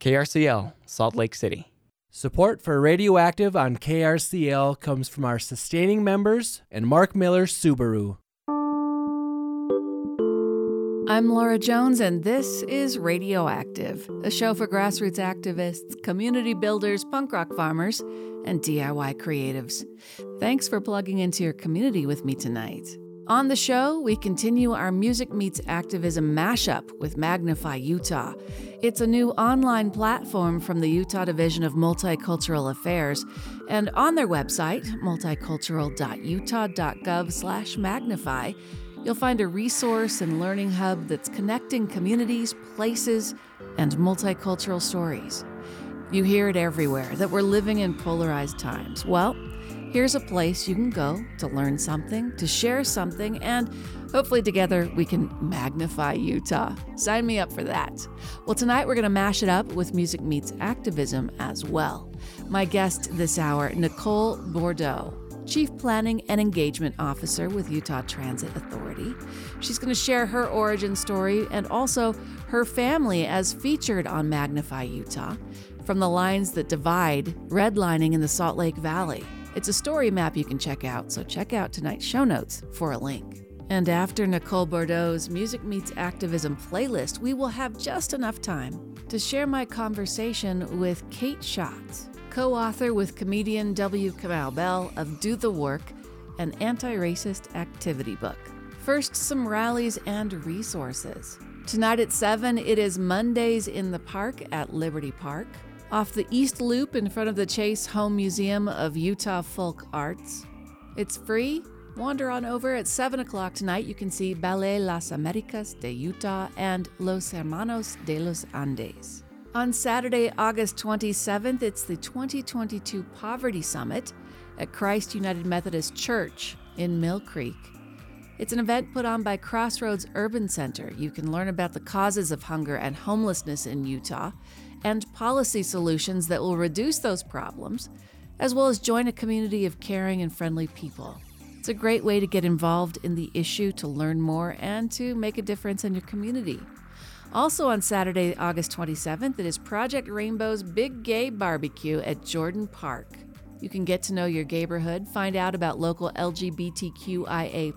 KRCL, Salt Lake City. Support for Radioactive on KRCL comes from our sustaining members and Mark Miller Subaru. I'm Laura Jones, and this is Radioactive, a show for grassroots activists, community builders, punk rock farmers, and DIY creatives. Thanks for plugging into your community with me tonight. On the show, we continue our Music Meets Activism mashup with Magnify Utah. It's a new online platform from the Utah Division of Multicultural Affairs, and on their website, multicultural.utah.gov/magnify, you'll find a resource and learning hub that's connecting communities, places, and multicultural stories. You hear it everywhere that we're living in polarized times. Well, Here's a place you can go to learn something, to share something, and hopefully together we can magnify Utah. Sign me up for that. Well, tonight we're going to mash it up with Music Meets Activism as well. My guest this hour, Nicole Bourdeaux. Chief Planning and Engagement Officer with Utah Transit Authority. She's going to share her origin story and also her family as featured on Magnify Utah from the lines that divide redlining in the Salt Lake Valley. It's a story map you can check out, so check out tonight's show notes for a link. And after Nicole Bourdeaux's Music Meets Activism playlist, we will have just enough time to share my conversation with Kate Schatz, co author with comedian W. Kamau Bell of Do the Work, an anti racist activity book. First, some rallies and resources. Tonight at 7, it is Mondays in the Park at Liberty Park off the East Loop in front of the Chase Home Museum of Utah Folk Arts. It's free. Wander on over at 7 o'clock tonight. You can see Ballet Las Americas de Utah and Los Hermanos de los Andes. On Saturday, August 27th, it's the 2022 Poverty Summit at Christ United Methodist Church in Mill Creek. It's an event put on by Crossroads Urban Center. You can learn about the causes of hunger and homelessness in Utah and policy solutions that will reduce those problems, as well as join a community of caring and friendly people. It's a great way to get involved in the issue, to learn more, and to make a difference in your community. Also on Saturday, August 27th, it is Project Rainbow's Big Gay Barbecue at Jordan Park. You can get to know your neighborhood, find out about local LGBTQIA,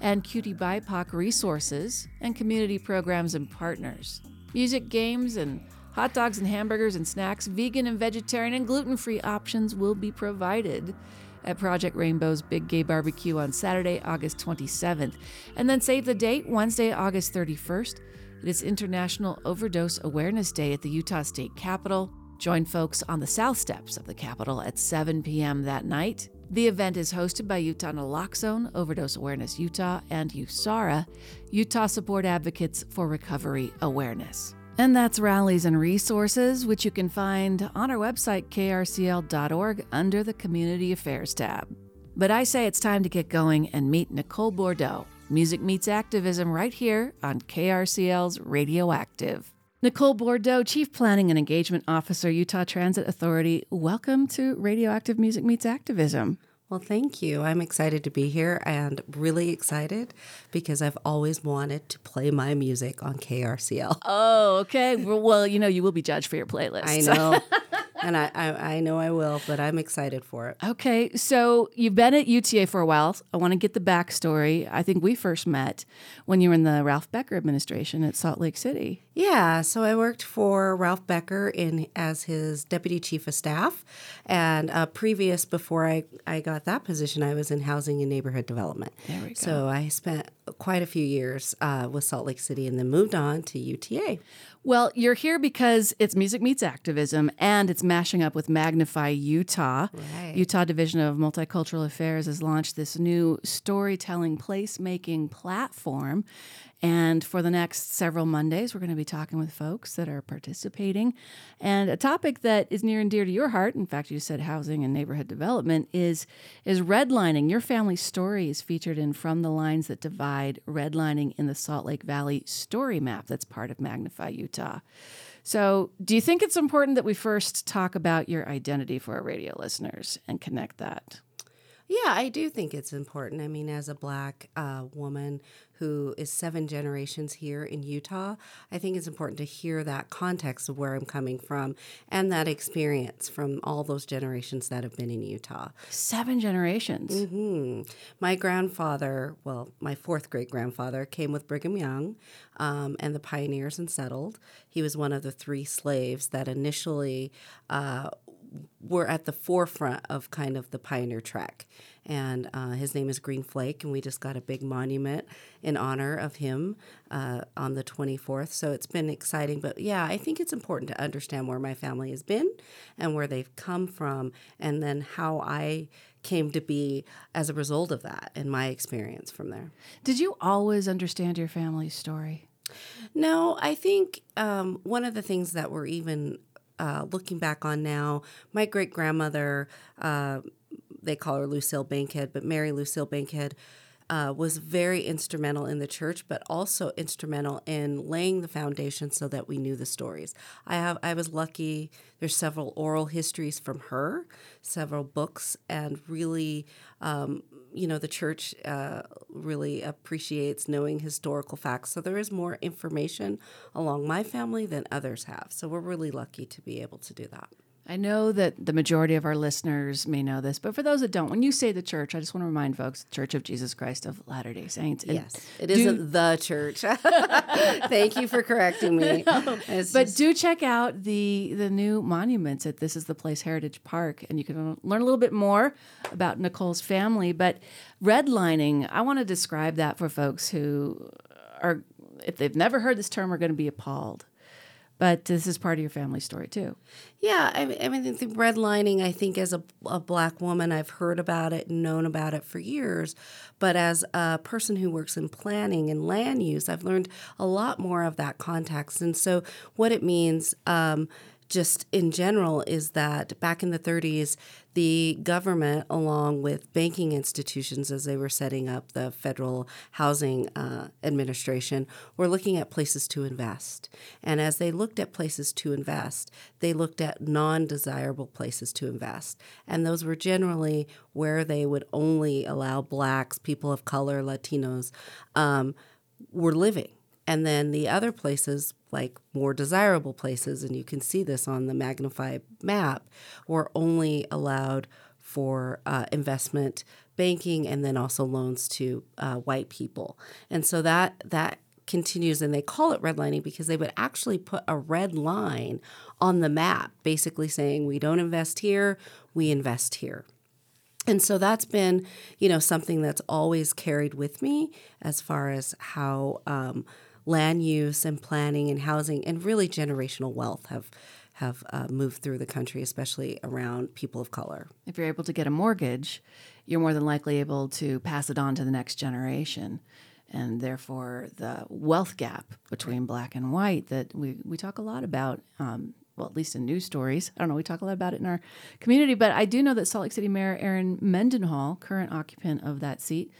and QTBIPOC resources, and community programs and partners. Music, games, and Hot dogs and hamburgers and snacks, vegan and vegetarian and gluten free options will be provided at Project Rainbow's Big Gay Barbecue on Saturday, August 27th. And then save the date, Wednesday, August 31st. It is International Overdose Awareness Day at the Utah State Capitol. Join folks on the south steps of the Capitol at 7 p.m. that night. The event is hosted by Utah Naloxone, Overdose Awareness Utah, and USARA, Utah Support Advocates for Recovery Awareness. And that's rallies and resources, which you can find on our website, krcl.org, under the Community Affairs tab. But I say it's time to get going and meet Nicole Bourdeaux. Music meets activism right here on KRCL's Radioactive. Nicole Bourdeaux, Chief Planning and Engagement Officer, Utah Transit Authority. Welcome to Radioactive Music Meets Activism. Well, thank you. I'm excited to be here and really excited because I've always wanted to play my music on KRCL. Oh, okay. Well, you know, you will be judged for your playlist. I know. and I, I, I, know I will, but I'm excited for it. Okay, so you've been at UTA for a while. I want to get the backstory. I think we first met when you were in the Ralph Becker administration at Salt Lake City. Yeah, so I worked for Ralph Becker in as his deputy chief of staff, and uh, previous before I, I got that position, I was in housing and neighborhood development. There we go. So I spent quite a few years uh, with Salt Lake City, and then moved on to UTA. Well, you're here because it's Music Meets Activism and it's mashing up with Magnify Utah. Right. Utah Division of Multicultural Affairs has launched this new storytelling placemaking platform. And for the next several Mondays, we're going to be talking with folks that are participating. And a topic that is near and dear to your heart, in fact, you said housing and neighborhood development, is, is redlining. Your family story is featured in From the Lines That Divide Redlining in the Salt Lake Valley story map that's part of Magnify Utah. So, do you think it's important that we first talk about your identity for our radio listeners and connect that? Yeah, I do think it's important. I mean, as a black uh, woman who is seven generations here in Utah, I think it's important to hear that context of where I'm coming from and that experience from all those generations that have been in Utah. Seven generations. hmm My grandfather, well, my fourth great grandfather, came with Brigham Young um, and the pioneers and settled. He was one of the three slaves that initially uh, were at the forefront of kind of the pioneer trek. And uh, his name is Green Flake, and we just got a big monument in honor of him uh, on the 24th. So it's been exciting. But yeah, I think it's important to understand where my family has been and where they've come from, and then how I came to be as a result of that and my experience from there. Did you always understand your family's story? No, I think um, one of the things that we're even uh, looking back on now, my great grandmother, uh, they call her Lucille Bankhead, but Mary Lucille Bankhead. Uh, was very instrumental in the church, but also instrumental in laying the foundation so that we knew the stories. I have I was lucky. There's several oral histories from her, several books, and really, um, you know, the church uh, really appreciates knowing historical facts. So there is more information along my family than others have. So we're really lucky to be able to do that. I know that the majority of our listeners may know this, but for those that don't, when you say the church, I just want to remind folks Church of Jesus Christ of Latter day Saints. And yes, it isn't the church. Thank you for correcting me. but just... do check out the, the new monuments at This is the Place Heritage Park, and you can learn a little bit more about Nicole's family. But redlining, I want to describe that for folks who are, if they've never heard this term, are going to be appalled but this is part of your family story too. Yeah, I I mean the redlining. I think as a, a black woman, I've heard about it and known about it for years. But as a person who works in planning and land use, I've learned a lot more of that context. And so, what it means. Um, just in general is that back in the 30s, the government, along with banking institutions as they were setting up the Federal Housing uh, Administration, were looking at places to invest. And as they looked at places to invest, they looked at non desirable places to invest. And those were generally where they would only allow blacks, people of color, Latinos, um, were living. And then the other places like more desirable places, and you can see this on the magnified map, were only allowed for uh, investment banking and then also loans to uh, white people. And so that that continues and they call it redlining because they would actually put a red line on the map basically saying we don't invest here we invest here and so that's been you know something that's always carried with me as far as how um, land use and planning and housing and really generational wealth have have uh, moved through the country, especially around people of color. If you're able to get a mortgage, you're more than likely able to pass it on to the next generation. And therefore, the wealth gap between black and white that we, we talk a lot about, um, well, at least in news stories. I don't know, we talk a lot about it in our community, but I do know that Salt Lake City Mayor Erin Mendenhall, current occupant of that seat,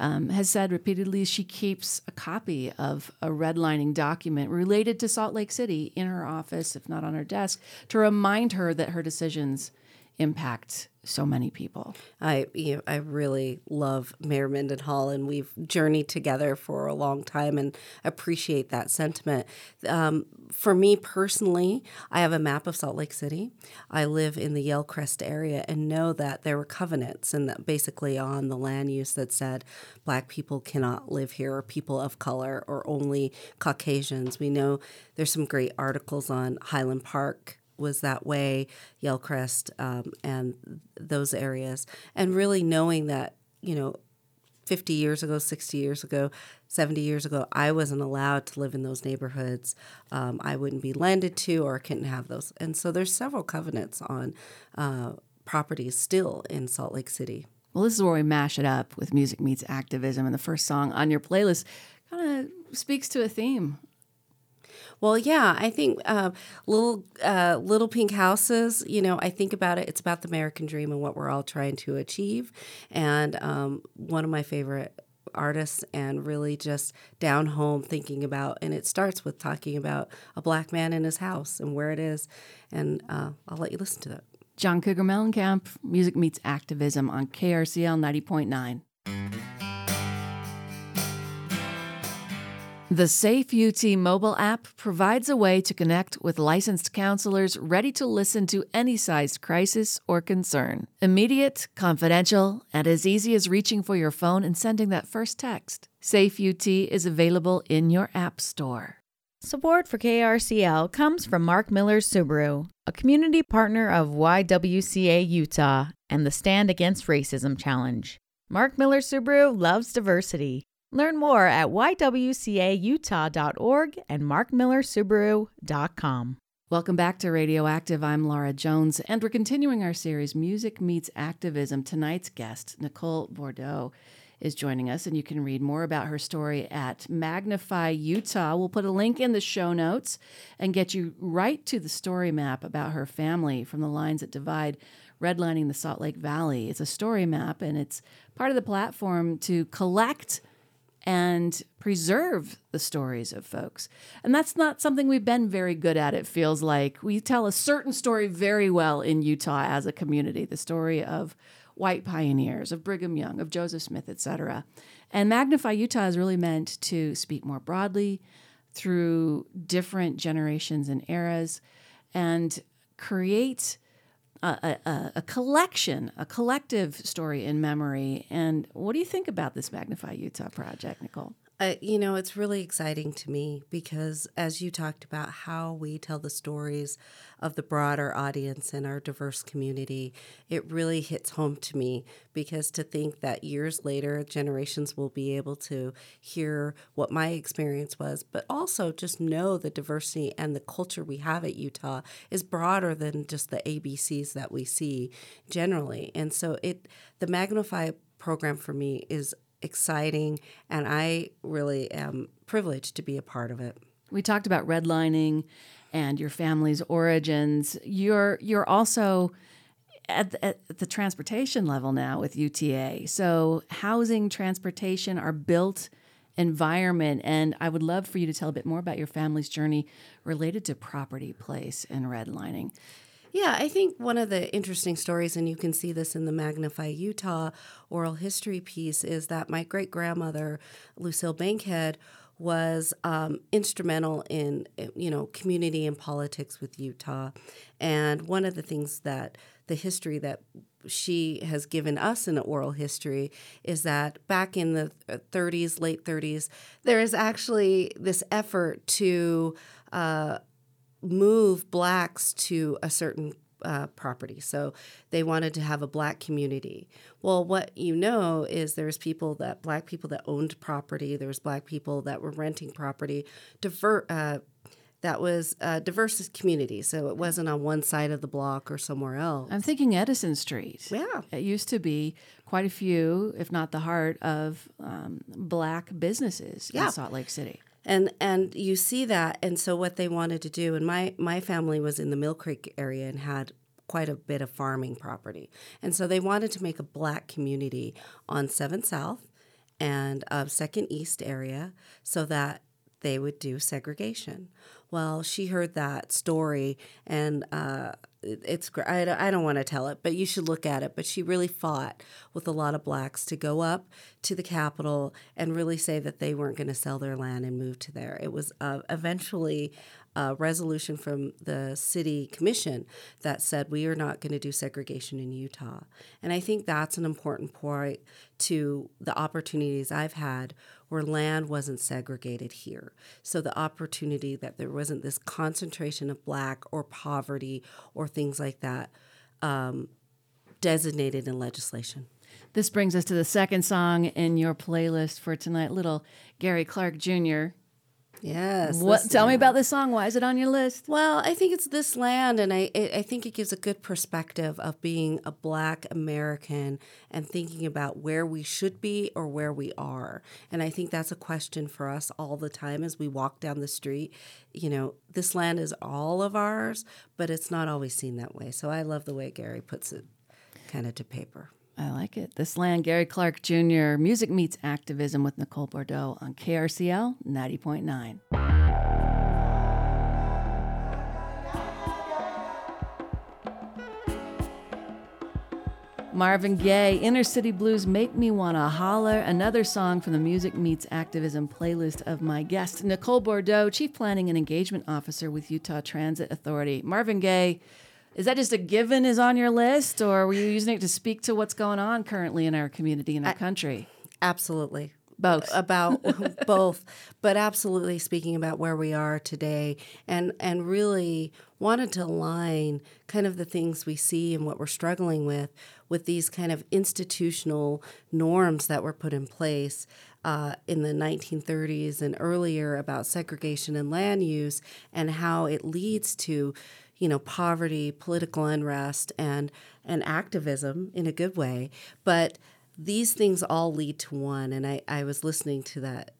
um, has said repeatedly she keeps a copy of a redlining document related to Salt Lake City in her office, if not on her desk, to remind her that her decisions impact so many people. I you know, I really love Mayor Mendenhall, and we've journeyed together for a long time, and appreciate that sentiment. Um, for me personally, I have a map of Salt Lake City. I live in the Yalecrest area, and know that there were covenants, and that basically on the land use that said Black people cannot live here, or people of color, or only Caucasians. We know there's some great articles on Highland Park was that way, Yalecrest, um, and those areas, and really knowing that you know. 50 years ago, 60 years ago, 70 years ago, I wasn't allowed to live in those neighborhoods. Um, I wouldn't be landed to or couldn't have those. And so there's several covenants on uh, properties still in Salt Lake City. Well, this is where we mash it up with music meets activism. And the first song on your playlist kind of speaks to a theme well, yeah, I think uh, little uh, little pink houses. You know, I think about it. It's about the American dream and what we're all trying to achieve. And um, one of my favorite artists and really just down home thinking about and it starts with talking about a black man in his house and where it is and uh, i'll let you listen to that John Cougar Mellencamp, Music Meets Activism on KRCL 90.9. The Safe UT mobile app provides a way to connect with licensed counselors ready to listen to any sized crisis or concern. Immediate, confidential, and as easy as reaching for your phone and sending that first text. Safe UT is available in your app store. Support for KRCL comes from Mark Miller Subaru, a community partner of YWCA Utah and the Stand Against Racism Challenge. Mark Miller Subaru loves diversity. Learn more at ywcautah.org and markmillersubaru.com. Welcome back to Radioactive. I'm Laura Jones, and we're continuing our series Music Meets Activism. Tonight's guest, Nicole Bourdeaux, is joining us, and you can read more about her story at Magnify Utah. We'll put a link in the show notes and get you right to the story map about her family from the lines that divide redlining the Salt Lake Valley. It's a story map, and it's part of the platform to collect and preserve the stories of folks. And that's not something we've been very good at, it feels like. We tell a certain story very well in Utah as a community the story of white pioneers, of Brigham Young, of Joseph Smith, etc. And Magnify Utah is really meant to speak more broadly through different generations and eras and create a, a, a, collection, a collective story in memory. And what do you think about this Magnify Utah project, Nicole? Uh, you know, it's really exciting to me because as you talked about how we tell the stories of the broader audience in our diverse community, it really hits home to me because to think that years later, generations will be able to hear what my experience was, but also just know the diversity and the culture we have at Utah is broader than just the ABCs that we see generally. And so it, the Magnify program for me is exciting, and I really am privileged to be a part of it. We talked about redlining and your family's origins. You're you're also at the, at the transportation level now with UTA. So housing, transportation are built environment and I would love for you to tell a bit more about your family's journey related to property, place and redlining. Yeah, I think one of the interesting stories, and you can see this in the Magnify Utah oral history piece, is that my great grandmother, Lucille Bankhead, was um, instrumental in you know community and politics with Utah, and one of the things that the history that she has given us in oral history is that back in the 30s, late 30s, there is actually this effort to uh, move blacks to a certain uh, property. So they wanted to have a black community. Well, what you know is there's people that black people that owned property. There's black people that were renting property. Divert. Uh, that was a diverse community, so it wasn't on one side of the block or somewhere else. I'm thinking Edison Street. Yeah, it used to be quite a few, if not the heart of um, black businesses yeah. in Salt Lake City and and you see that and so what they wanted to do and my my family was in the mill creek area and had quite a bit of farming property. And so they wanted to make a black community on 7th south and uh, second east area so that they would do segregation well she heard that story and uh, it's I, I don't want to tell it, but you should look at it. But she really fought with a lot of blacks to go up to the Capitol and really say that they weren't going to sell their land and move to there. It was uh, eventually a resolution from the city commission that said we are not going to do segregation in Utah. And I think that's an important point to the opportunities I've had where land wasn't segregated here. So the opportunity that there wasn't this concentration of black or poverty or things like that um, designated in legislation. This brings us to the second song in your playlist for tonight, little Gary Clark Jr. Yes. What? Tell me about this song. Why is it on your list? Well, I think it's this land, and I I think it gives a good perspective of being a Black American and thinking about where we should be or where we are. And I think that's a question for us all the time as we walk down the street. You know, this land is all of ours, but it's not always seen that way. So I love the way Gary puts it, kind of to paper. I like it. This land, Gary Clark Jr., Music Meets Activism with Nicole Bourdeaux on KRCL 90.9. Marvin Gaye, Inner City Blues Make Me Wanna Holler, another song from the Music Meets Activism playlist of my guest, Nicole Bourdeaux, Chief Planning and Engagement Officer with Utah Transit Authority. Marvin Gaye, is that just a given is on your list, or were you using it to speak to what's going on currently in our community, in our country? Absolutely. Both. about both, but absolutely speaking about where we are today, and and really wanted to align kind of the things we see and what we're struggling with with these kind of institutional norms that were put in place uh, in the 1930s and earlier about segregation and land use and how it leads to you know poverty political unrest and and activism in a good way but these things all lead to one. And I, I was listening to that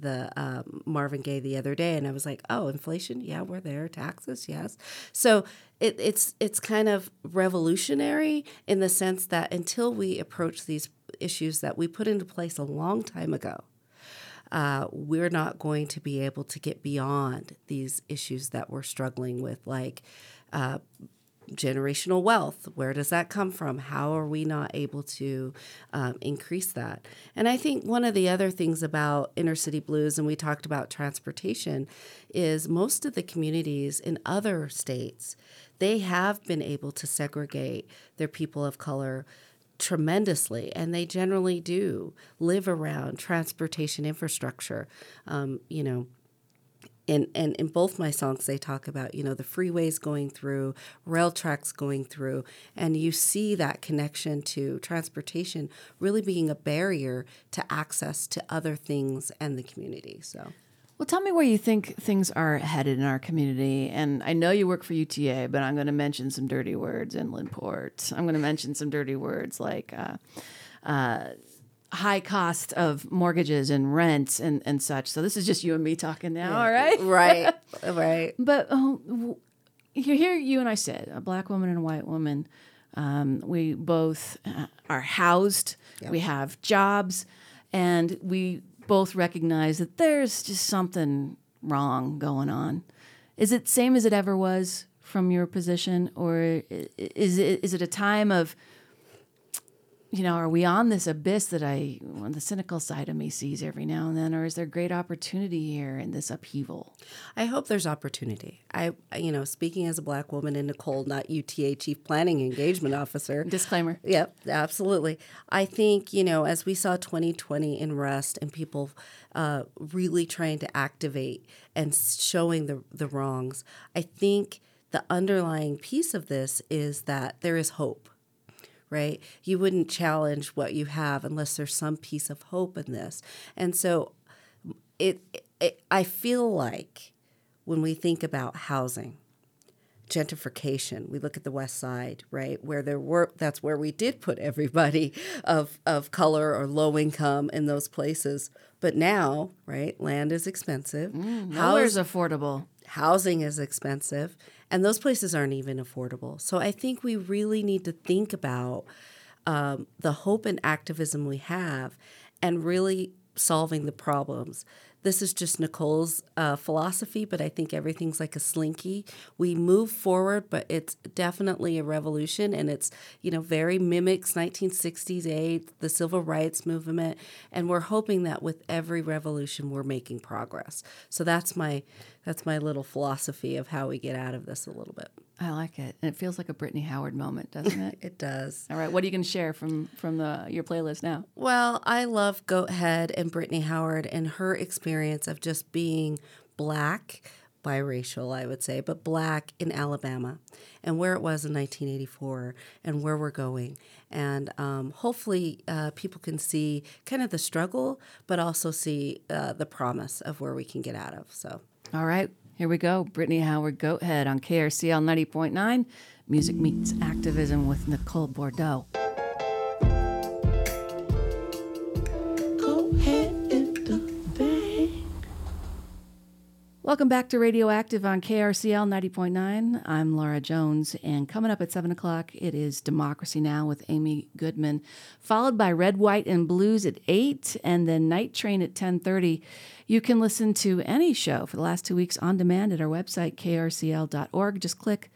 the um, Marvin Gaye the other day, and I was like, "Oh, inflation? Yeah, we're there. Taxes? Yes." So it, it's it's kind of revolutionary in the sense that until we approach these issues that we put into place a long time ago, uh, we're not going to be able to get beyond these issues that we're struggling with, like uh, generational wealth. Where does that come from? How are we not able to um, increase that? And i think one of the other things about inner city blues and we talked about transportation is most of the communities in other states they have been able to segregate their people of color tremendously, and they generally do live around transportation infrastructure. Um, you know, and, and in both my songs they talk about you know the freeways going through rail tracks going through and you see that connection to transportation really being a barrier to access to other things and the community so Well, tell me where you think things are headed in our community. And I know you work for UTA, but I'm going to mention some dirty words, in Port. I'm going to mention some dirty words like uh, uh, high cost of mortgages and rents and, and such. So this is just you and me talking now, all right? right right But oh, w- you hear you and I said, a black woman and a white woman. Um, we both uh, are housed. We have jobs, and we both recognize that there's just something wrong going on. Is it same as it ever was from your position, or is it is it a time of you know, are we on this abyss that I, well, the cynical side of me sees every now and then, or is there great opportunity here in this upheaval? I hope there's opportunity. I, you know, speaking as a black woman in Nicole, not UTA Chief Planning Engagement Officer. Disclaimer. Yep, absolutely. I think, you know, as we saw 2020 in rest and people uh, really trying to activate and showing the, the wrongs, I think the underlying piece of this is that there is hope right? You wouldn't challenge what you have unless there's some piece of hope in this. And so it, it I feel like when we think about housing, gentrification, we look at the west side, right? Where there were that's where we did put everybody of of color or low income in those places. But now, right, land is expensive. Nowhere's affordable. housing is expensive and those places aren't even affordable so i think we really need to think about um, the hope and activism we have and really solving the problems this is just nicole's uh, philosophy but i think everything's like a slinky. We move forward but it's definitely a revolution and it's you know very mimics 1960s age the civil rights movement and we're hoping that with every revolution we're making progress. So that's my that's my little philosophy of how we get out of this a little bit I like it, and it feels like a Brittany Howard moment, doesn't it? it does All right, what are you going to share from from the your playlist now? Well, I love Goathead and Brittany Howard and her experience of just being black, biracial, I would say, but black in Alabama and where it was in 1984 and where we're going. And um, hopefully, uh, people can see kind of the struggle, but also see uh, the promise of where we can get out of. So. All right, here we go. Brittany Howard, Goathead on KRCL 90.9. Music meets activism with Nicole Bourdeaux. Welcome back to Radioactive on KRCL 90.9. I'm Laura Jones, and coming up at 7 o'clock, it is Democracy Now! with Amy Goodman, followed by Red, White, and Blues at 8, and then Night Train at 10.30. You can listen to any show for the last two weeks on demand at our website, krcl.org. Just click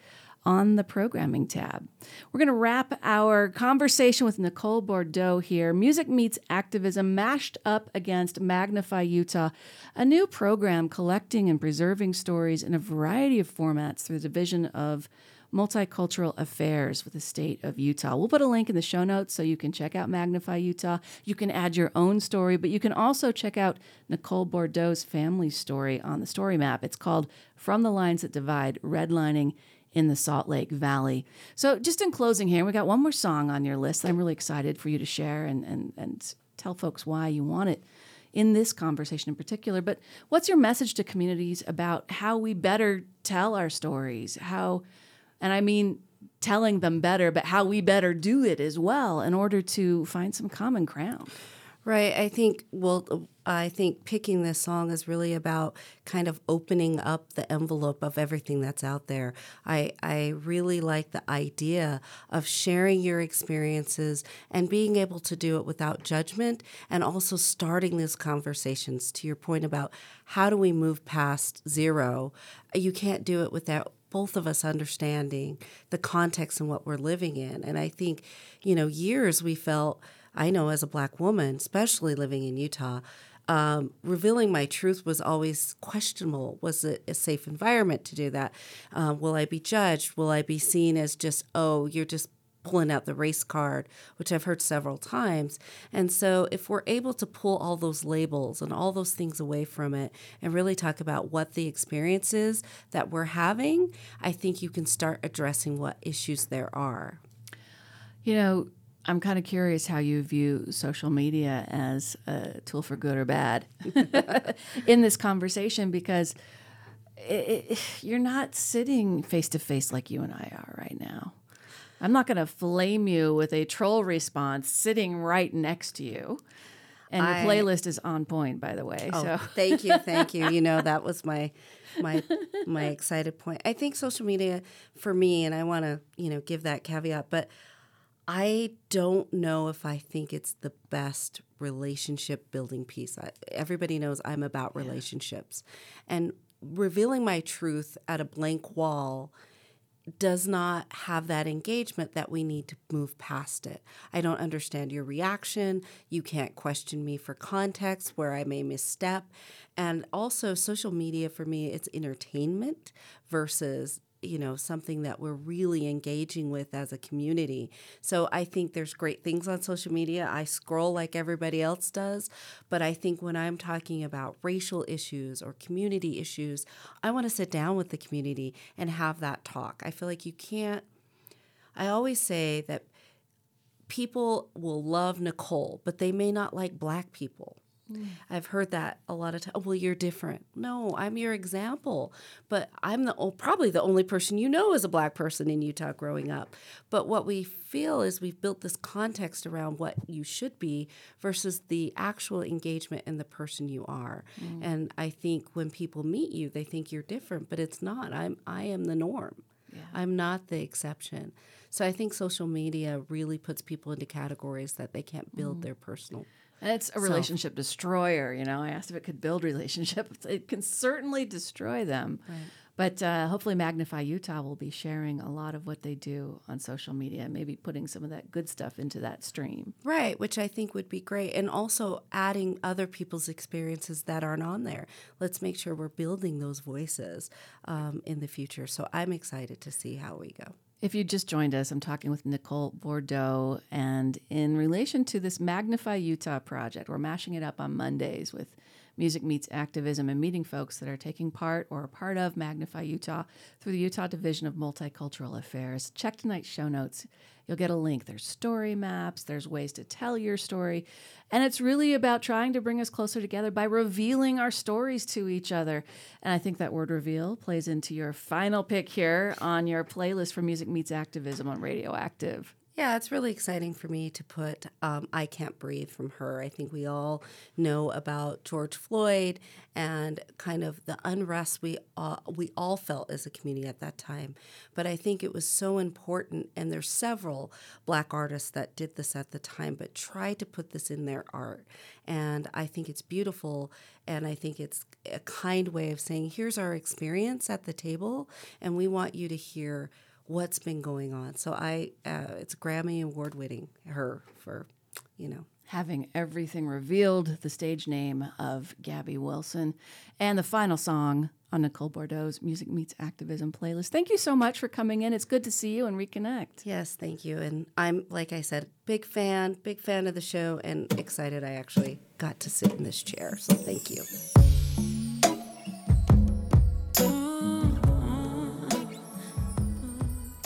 on the programming tab. We're going to wrap our conversation with Nicole Bourdeaux here. Music Meets Activism mashed up against Magnify Utah, a new program collecting and preserving stories in a variety of formats through the Division of Multicultural Affairs with the state of Utah. We'll put a link in the show notes so you can check out Magnify Utah. You can add your own story, but you can also check out Nicole Bourdeaux's family story on the story map. It's called From the Lines That Divide Redlining in the Salt Lake Valley. So, just in closing here, we got one more song on your list I'm really excited for you to share and, and, and tell folks why you want it in this conversation in particular. But what's your message to communities about how we better tell our stories? How and I mean telling them better, but how we better do it as well in order to find some common ground. Right. I think, well, I think picking this song is really about kind of opening up the envelope of everything that's out there. I, I really like the idea of sharing your experiences and being able to do it without judgment and also starting these conversations. To your point about how do we move past zero, you can't do it without both of us understanding the context and what we're living in. And I think, you know, years we felt, I know as a black woman, especially living in Utah, um, revealing my truth was always questionable. Was it a safe environment to do that? Uh, will I be judged? Will I be seen as just, oh, you're just pulling out the race card, which I've heard several times. And so, if we're able to pull all those labels and all those things away from it and really talk about what the experience is that we're having, I think you can start addressing what issues there are. You know, I'm kind of curious how you view social media as a tool for good or bad in this conversation because it, it, you're not sitting face to face like you and I are right now. I'm not going to flame you with a troll response sitting right next to you. And your I, playlist is on point, by the way. Oh, so thank you, thank you. You know that was my my my excited point. I think social media for me, and I want to you know give that caveat, but I don't know if I think it's the best relationship building piece. I, everybody knows I'm about relationships, and revealing my truth at a blank wall does not have that engagement that we need to move past it. I don't understand your reaction. You can't question me for context where I may misstep. And also, social media for me, it's entertainment versus you know something that we're really engaging with as a community. So i think there's great things on social media. I scroll like everybody else does but i think when i'm talking about racial issues or community issues i want to sit down with the community and have that talk. I feel like you can't i always say that people will love nicole but they may not like black people Mm. I've heard that a lot of times. Oh, well, you're different. No, I'm your example. But I'm the oh, probably the only person you know as a black person in Utah growing up. But what we feel is we've built this context around what you should be versus the actual engagement in the person you are. Mm. And I think when people meet you, they think you're different, but it's not. I'm I am the norm. Yeah. I'm not the exception. So I think social media really puts people into categories that they can't build mm. their personal it's a relationship so. destroyer. You know, I asked if it could build relationships. It can certainly destroy them. Right. But uh, hopefully, Magnify Utah will be sharing a lot of what they do on social media, maybe putting some of that good stuff into that stream. Right, which I think would be great. And also adding other people's experiences that aren't on there. Let's make sure we're building those voices um, in the future. So I'm excited to see how we go. If you just joined us, I'm talking with Nicole Bourdeaux. And in relation to this Magnify Utah project, we're mashing it up on Mondays with Music Meets Activism and meeting folks that are taking part or a part of Magnify Utah through the Utah Division of Multicultural Affairs. Check tonight's show notes You'll get a link. There's story maps, there's ways to tell your story. And it's really about trying to bring us closer together by revealing our stories to each other. And I think that word reveal plays into your final pick here on your playlist for Music Meets Activism on Radioactive. Yeah, it's really exciting for me to put um, I Can't Breathe from her. I think we all know about George Floyd and kind of the unrest we all, we all felt as a community at that time. But I think it was so important, and there's several black artists that did this at the time, but tried to put this in their art. And I think it's beautiful, and I think it's a kind way of saying, here's our experience at the table, and we want you to hear what's been going on. So I, uh, it's Grammy award winning H.E.R. for, you know, having everything revealed, the stage name of Gabby Wilson, and the final song on Nicole Bourdeaux's Music Meets Activism playlist. Thank you so much for coming in. It's good to see you and reconnect. Yes, thank you. And I'm, like I said, big fan, big fan of the show, and excited I actually got to sit in this chair. So thank you.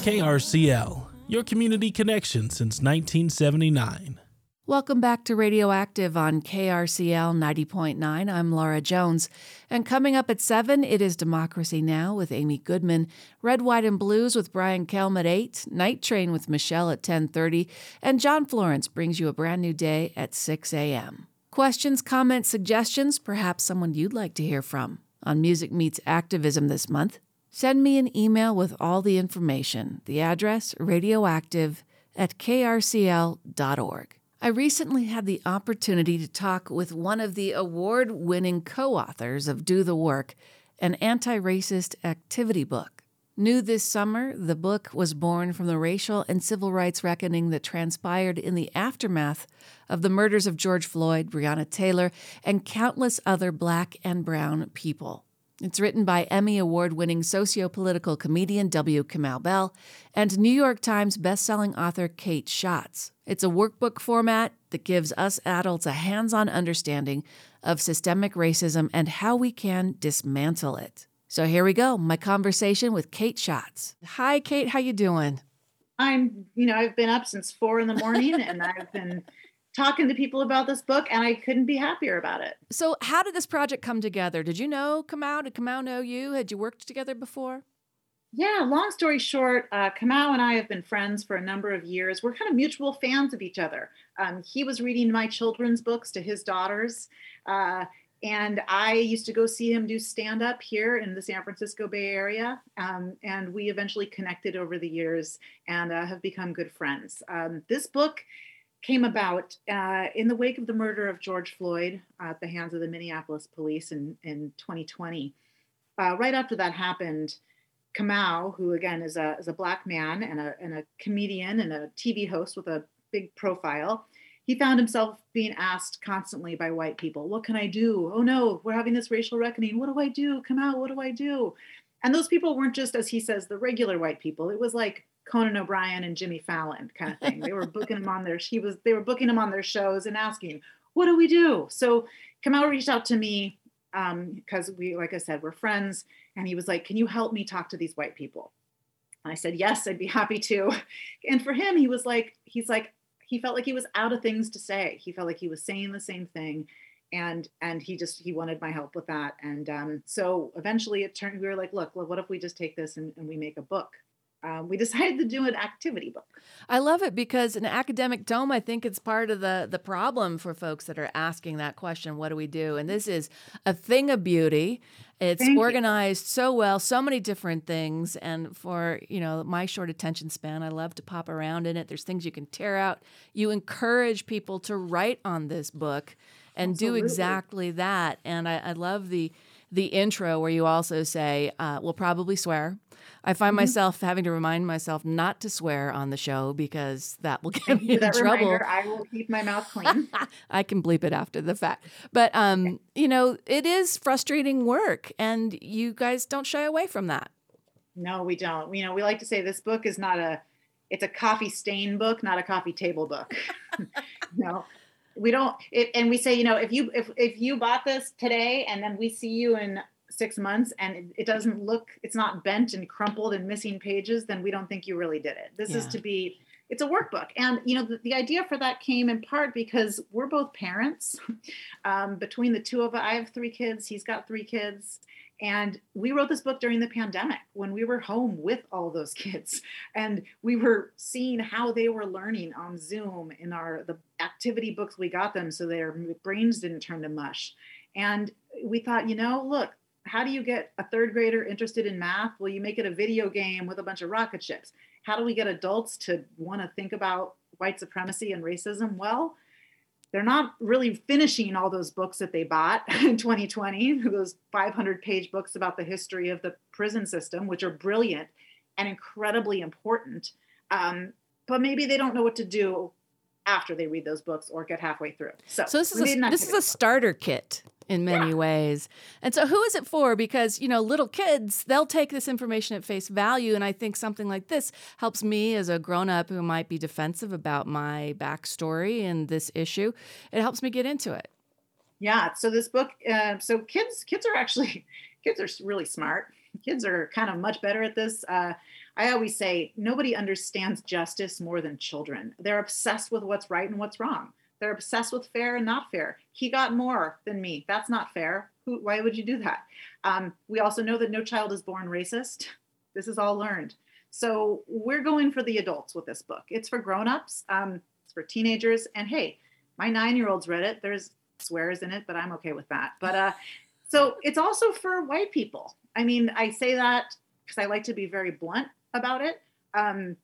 KRCL, your community connection since 1979. Welcome back to Radioactive on KRCL 90.9. I'm Laura Jones. And coming up at 7, it is Democracy Now! with Amy Goodman, Red, White, and Blues with Brian Kelm at 8, Night Train with Michelle at 10.30, and John Florence brings you a brand new day at 6 a.m. Questions, comments, suggestions, perhaps someone you'd like to hear from on Music Meets Activism this month? Send me an email with all the information. The address, radioactive at krcl.org. I recently had the opportunity to talk with one of the award winning co authors of Do the Work, an anti racist activity book. New this summer, the book was born from the racial and civil rights reckoning that transpired in the aftermath of the murders of George Floyd, Breonna Taylor, and countless other black and brown people. It's written by Emmy Award winning socio-political comedian W. Kamau Bell and New York Times bestselling author Kate Schatz. It's a workbook format that gives us adults a hands on understanding of systemic racism and how we can dismantle it. So here we go, my conversation with Kate Schatz. Hi, Kate, how you doing? I'm, you know, I've been up since four in the morning and I've been talking to people about this book and I couldn't be happier about it. So, how did this project come together? Did you know Kamau? Did Kamau know you? Had you worked together before? Yeah, long story short, uh, Kamau and I have been friends for a number of years. We're kind of mutual fans of each other. Um, he was reading my children's books to his daughters. Uh, and I used to go see him do stand up here in the San Francisco Bay Area. Um, and we eventually connected over the years and uh, have become good friends. Um, this book came about uh, in the wake of the murder of George Floyd at the hands of the Minneapolis police in, in 2020. Uh, right after that happened, Kamau, who again is a, is a black man and a, and a comedian and a TV host with a big profile, he found himself being asked constantly by white people, What can I do? Oh no, we're having this racial reckoning. What do I do? Kamau, what do I do? And those people weren't just, as he says, the regular white people. It was like Conan O'Brien and Jimmy Fallon kind of thing. They were booking him on their he was they were booking him on their shows and asking, "What do we do?" So Kamau reached out to me because um, we, like I said, we're friends, and he was like, "Can you help me talk to these white people?" I said, "Yes, I'd be happy to." And for him, he was like, he's like, he felt like he was out of things to say. He felt like he was saying the same thing, and and he just he wanted my help with that. And um, so eventually, it turned. We were like, "Look, what if we just take this and, and we make a book?" Um, we decided to do an activity book. I love it because an academic tome, I think it's part of the the problem for folks that are asking that question, what do we do? And this is a thing of beauty. It's Thank organized you. so well, so many different things. And for, you know, my short attention span, I love to pop around in it. There's things you can tear out. You encourage people to write on this book and Absolutely. do exactly that. And I, I love the the intro where you also say, uh, we'll probably swear. I find mm-hmm. myself having to remind myself not to swear on the show because that will get me in trouble. Reminder, I will keep my mouth clean. I can bleep it after the fact. But, um, okay. you know, it is frustrating work, and you guys don't shy away from that. No, we don't. You know, we like to say this book is not a, it's a coffee stain book, not a coffee table book. no, we don't it, and we say you know if you if if you bought this today and then we see you in six months and it, it doesn't look it's not bent and crumpled and missing pages then we don't think you really did it this yeah. is to be it's a workbook and you know the, the, idea for that came in part because we're both parents um, between the two of us i have three kids he's got three kids and we wrote this book during the pandemic when we were home with all those kids. And we were seeing how they were learning on Zoom in our the activity books we got them so their brains didn't turn to mush. And we thought, you know, look, how do you get a third grader interested in math? Well, you make it a video game with a bunch of rocket ships. How do we get adults to want to think about white supremacy and racism? Well, they're not really finishing all those books that they bought in 2020, those 500 page books about the history of the prison system, which are brilliant. and incredibly important. Um, but maybe they don't know what to do after they read those books or get halfway through. So, So this is a, this is a starter kit in many Yeah. ways. And so who is it for? Because, you know, little kids, they'll take this information at face value and I think something like this helps me as a grown-up who might be defensive about my backstory in this issue. It helps me get into it. Yeah. So this book, uh, so kids, kids are actually, kids are really smart. Kids are kind of much better at this. Uh, I always say nobody understands justice more than children. They're obsessed with what's right and what's wrong. They're obsessed with fair and not fair. He got more than me. That's not fair. Who, why would you do that? Um, we also know that no child is born racist. This is all learned. So we're going for the adults with this book. It's for grown-ups. Um, it's for teenagers. And hey, my nine-year-olds read it. There's swears in it, but I'm okay with that. But uh, so it's also for white people. I mean, I say that because I like to be very blunt about it. Um,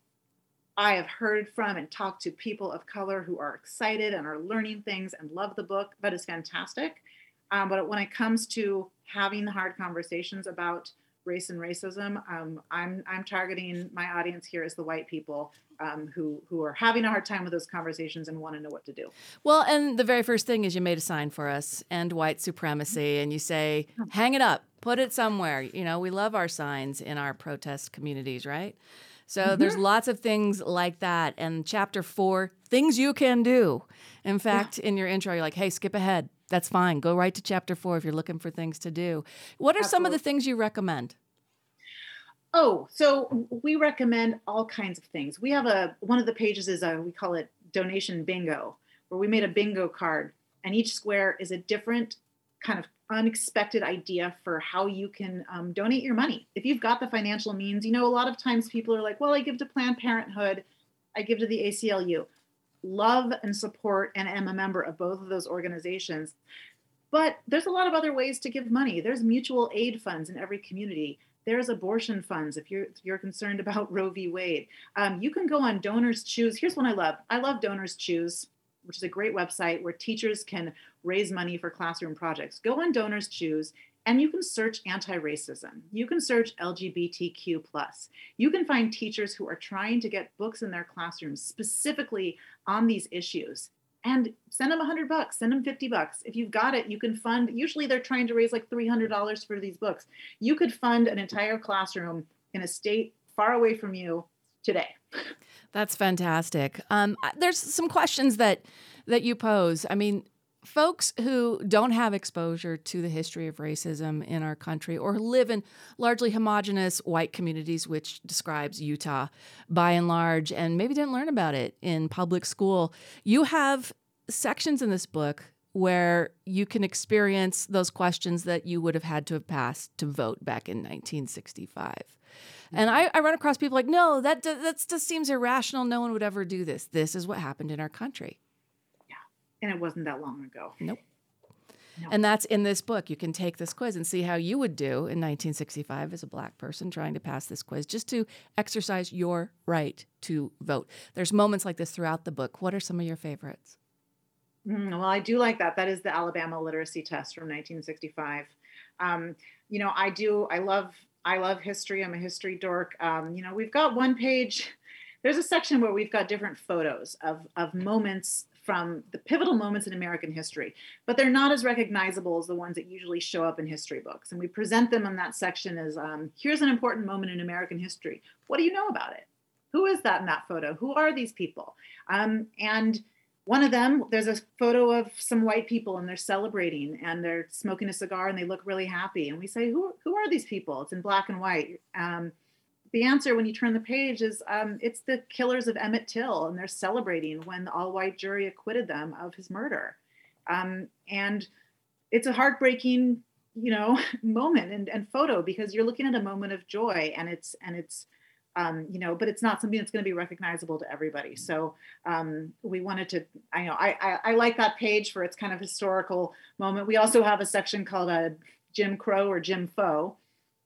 I have heard from and talked to people of color who are excited and are learning things and love the book. That is fantastic. Um, but when it comes to having the hard conversations about race and racism, um, I'm I'm targeting my audience here as the white people um, who who are having a hard time with those conversations and want to know what to do. Well, and the very first thing is you made a sign for us, end white supremacy, and you say, hang it up, put it somewhere. You know, we love our signs in our protest communities, right? So mm-hmm. there's lots of things like that. And chapter four, things you can do. In fact, in your intro, you're like, hey, skip ahead. That's fine. Go right to chapter four if you're looking for things to do. What are some of the things you recommend? Oh, so we recommend all kinds of things. We have a one of the pages is a we call it donation bingo, where we made a bingo card, and each square is a different kind of unexpected idea for how you can um, donate your money. If you've got the financial means, you know, a lot of times people are like, well, I give to Planned Parenthood, I give to the ACLU. Love and support and am a member of both of those organizations. But there's a lot of other ways to give money. There's mutual aid funds in every community. There's abortion funds if you're if you're concerned about Roe v. Wade. Um, you can go on Donors Choose. Here's one I love. I love Donors Choose, which is a great website where teachers can raise money for classroom projects. Go on Donors Choose and you can search anti-racism. You can search LGBTQ+. You can find teachers who are trying to get books in their classrooms specifically on these issues and send them 100 bucks send them 50 bucks if you've got it you can fund usually they're trying to raise like $300 for these books you could fund an entire classroom in a state far away from you today That's fantastic. Um, there's some questions that that you pose. I mean, folks who don't have exposure to the history of racism in our country or live in largely homogenous white communities, which describes Utah by and large, and maybe didn't learn about it in public school. You have sections in this book where you can experience those questions that you would have had to have passed to vote back in 1965. And I, I run across people like, no, that that just seems irrational. No one would ever do this. This is what happened in our country. Yeah, and it wasn't that long ago Nope. No. And that's in this book. You can take this quiz and see how you would do in 1965 as a black person trying to pass this quiz just to exercise your right to vote. There's moments like this throughout the book. What are some of your favorites? Mm, well, I do like that. That is the Alabama literacy test from 1965. Um, you know, I do. I love. I love history. I'm a history dork. Um, you know, we've got one page. There's a section where we've got different photos of of moments from the pivotal moments in American history, but they're not as recognizable as the ones that usually show up in history books. And we present them in that section as um, here's an important moment in American history. What do you know about it? Who is that in that photo? Who are these people? Um, and one of them, there's a photo of some white people and they're celebrating and they're smoking a cigar and they look really happy. And we say, who, who are these people? It's in black and white. Um, the answer when you turn the page is um, it's the killers of Emmett Till and they're celebrating when the all white jury acquitted them of his murder. Um, and it's a heartbreaking, you know, moment and, and photo because you're looking at a moment of joy and it's, and it's, um, you know, but it's not something that's going to be recognizable to everybody. So um, we wanted to, I know, I, I, I like that page for its kind of historical moment. We also have a section called a Jim Crow or Jim Foe,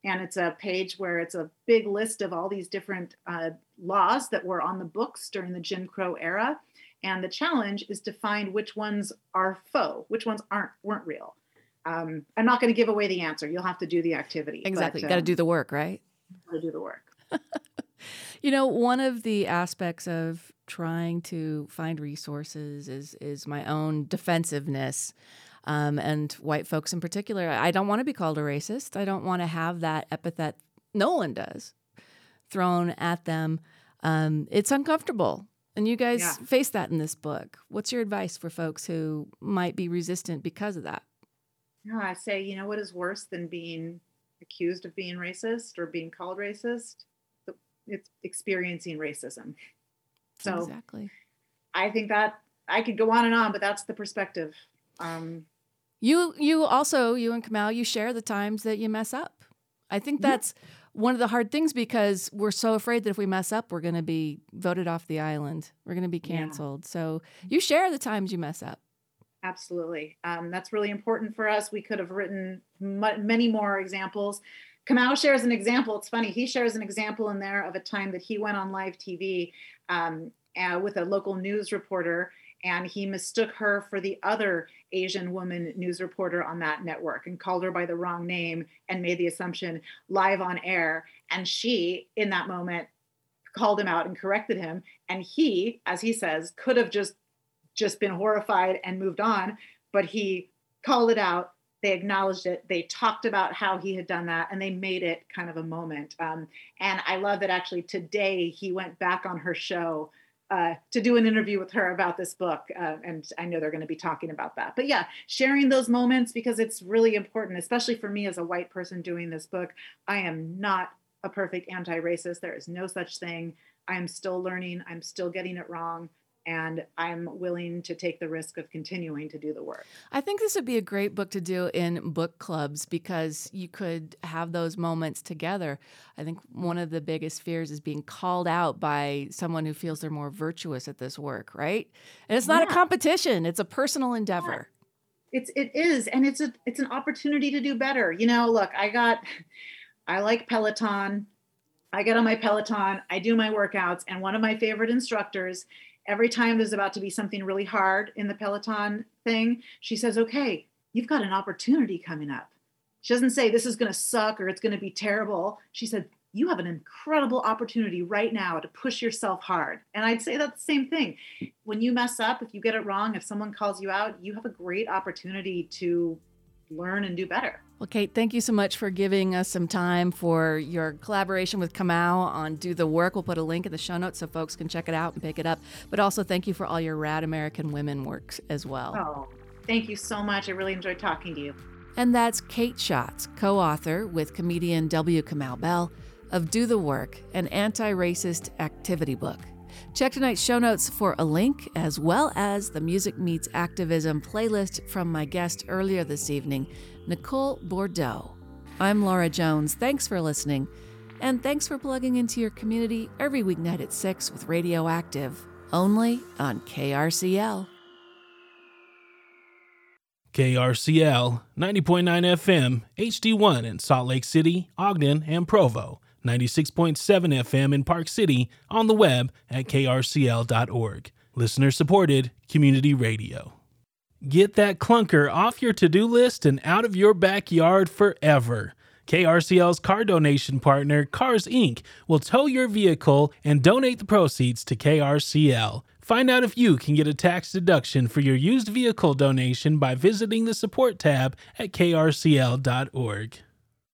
and it's a page where it's a big list of all these different uh, laws that were on the books during the Jim Crow era. And the challenge is to find which ones are faux, which ones aren't weren't real. Um, I'm not going to give away the answer. You'll have to do the activity. Exactly. But, Got to uh, do the work, right? gotta do the work. You know, one of the aspects of trying to find resources is is my own defensiveness. Um, and white folks in particular, I don't want to be called a racist. I don't want to have that epithet. No one does thrown at them. Um, it's uncomfortable, and you guys Yeah. face that in this book. What's your advice for folks who might be resistant because of that? No, I say, you know what is worse than being accused of being racist or being called racist? It's experiencing racism. So exactly. I think that I could go on and on, but that's the perspective. Um, You you also you and Kamau you share the times that you mess up. I think that's one of the hard things because we're so afraid that if we mess up, we're going to be voted off the island. We're going to be Yeah. canceled. So you share the times you mess up. Absolutely. Um, that's really important for us. We could have written mu- many more examples. Kamau shares an example. It's funny. He shares an example in there of a time that he went on live TV um, uh, with a local news reporter, and he mistook her for the other Asian woman news reporter on that network and called her by the wrong name and made the assumption live on air. And she, in that moment, called him out and corrected him. And he, as he says, could have just just been horrified and moved on, but he called it out. They acknowledged it. They talked about how he had done that, and they made it kind of a moment. Um, and I love that actually today he went back on her show uh, to do an interview with her about this book. Uh, and I know they're going to be talking about that. But yeah, sharing those moments because it's really important, especially for me as a white person doing this book. I am not a perfect anti racist. There is no such thing. I am still learning, I'm still getting it wrong. And I'm willing to take the risk of continuing to do the work. I think this would be a great book to do in book clubs because you could have those moments together. I think one of the biggest fears is being called out by someone who feels they're more virtuous at this work, right? And it's not a competition, it's a personal endeavor. it's it is and it's a it's an opportunity to do better you know look i got i like peloton i get on my peloton i do my workouts and one of my favorite instructors every time there's about to be something really hard in the peloton thing she says okay you've got an opportunity coming up. She doesn't say this is going to suck or it's going to be terrible. She said you have an incredible opportunity right now to push yourself hard. And i'd say that's the same thing. When you mess up, if you get it wrong, if someone calls you out, you have a great opportunity to learn and do better. Well, Kate, thank you so much for giving us some time for your collaboration with Kamau on Do the Work. We'll put a link in the show notes so folks can check it out and pick it up. But also, thank you for all your rad American women works as well. Oh, thank you so much. I really enjoyed talking to you. And that's Kate Schatz, co author with comedian W. Kamau Bell of Do the Work, an anti racist activity book. Check tonight's show notes for a link, as well as the Music Meets Activism playlist from my guest earlier this evening, Nicole Bourdeaux. I'm Laura Jones. Thanks for listening, and thanks for plugging into your community every weeknight at 6 with Radioactive, only on KRCL. KRCL 90.9 FM, HD1 in Salt Lake City, Ogden, and Provo. 96.7 FM in Park City, on the web at krcl.org. Listener supported community radio. Get that clunker off your to do list and out of your backyard forever. KRCL's car donation partner, Cars Inc., will tow your vehicle and donate the proceeds to KRCL. Find out if you can get a tax deduction for your used vehicle donation by visiting the support tab at krcl.org.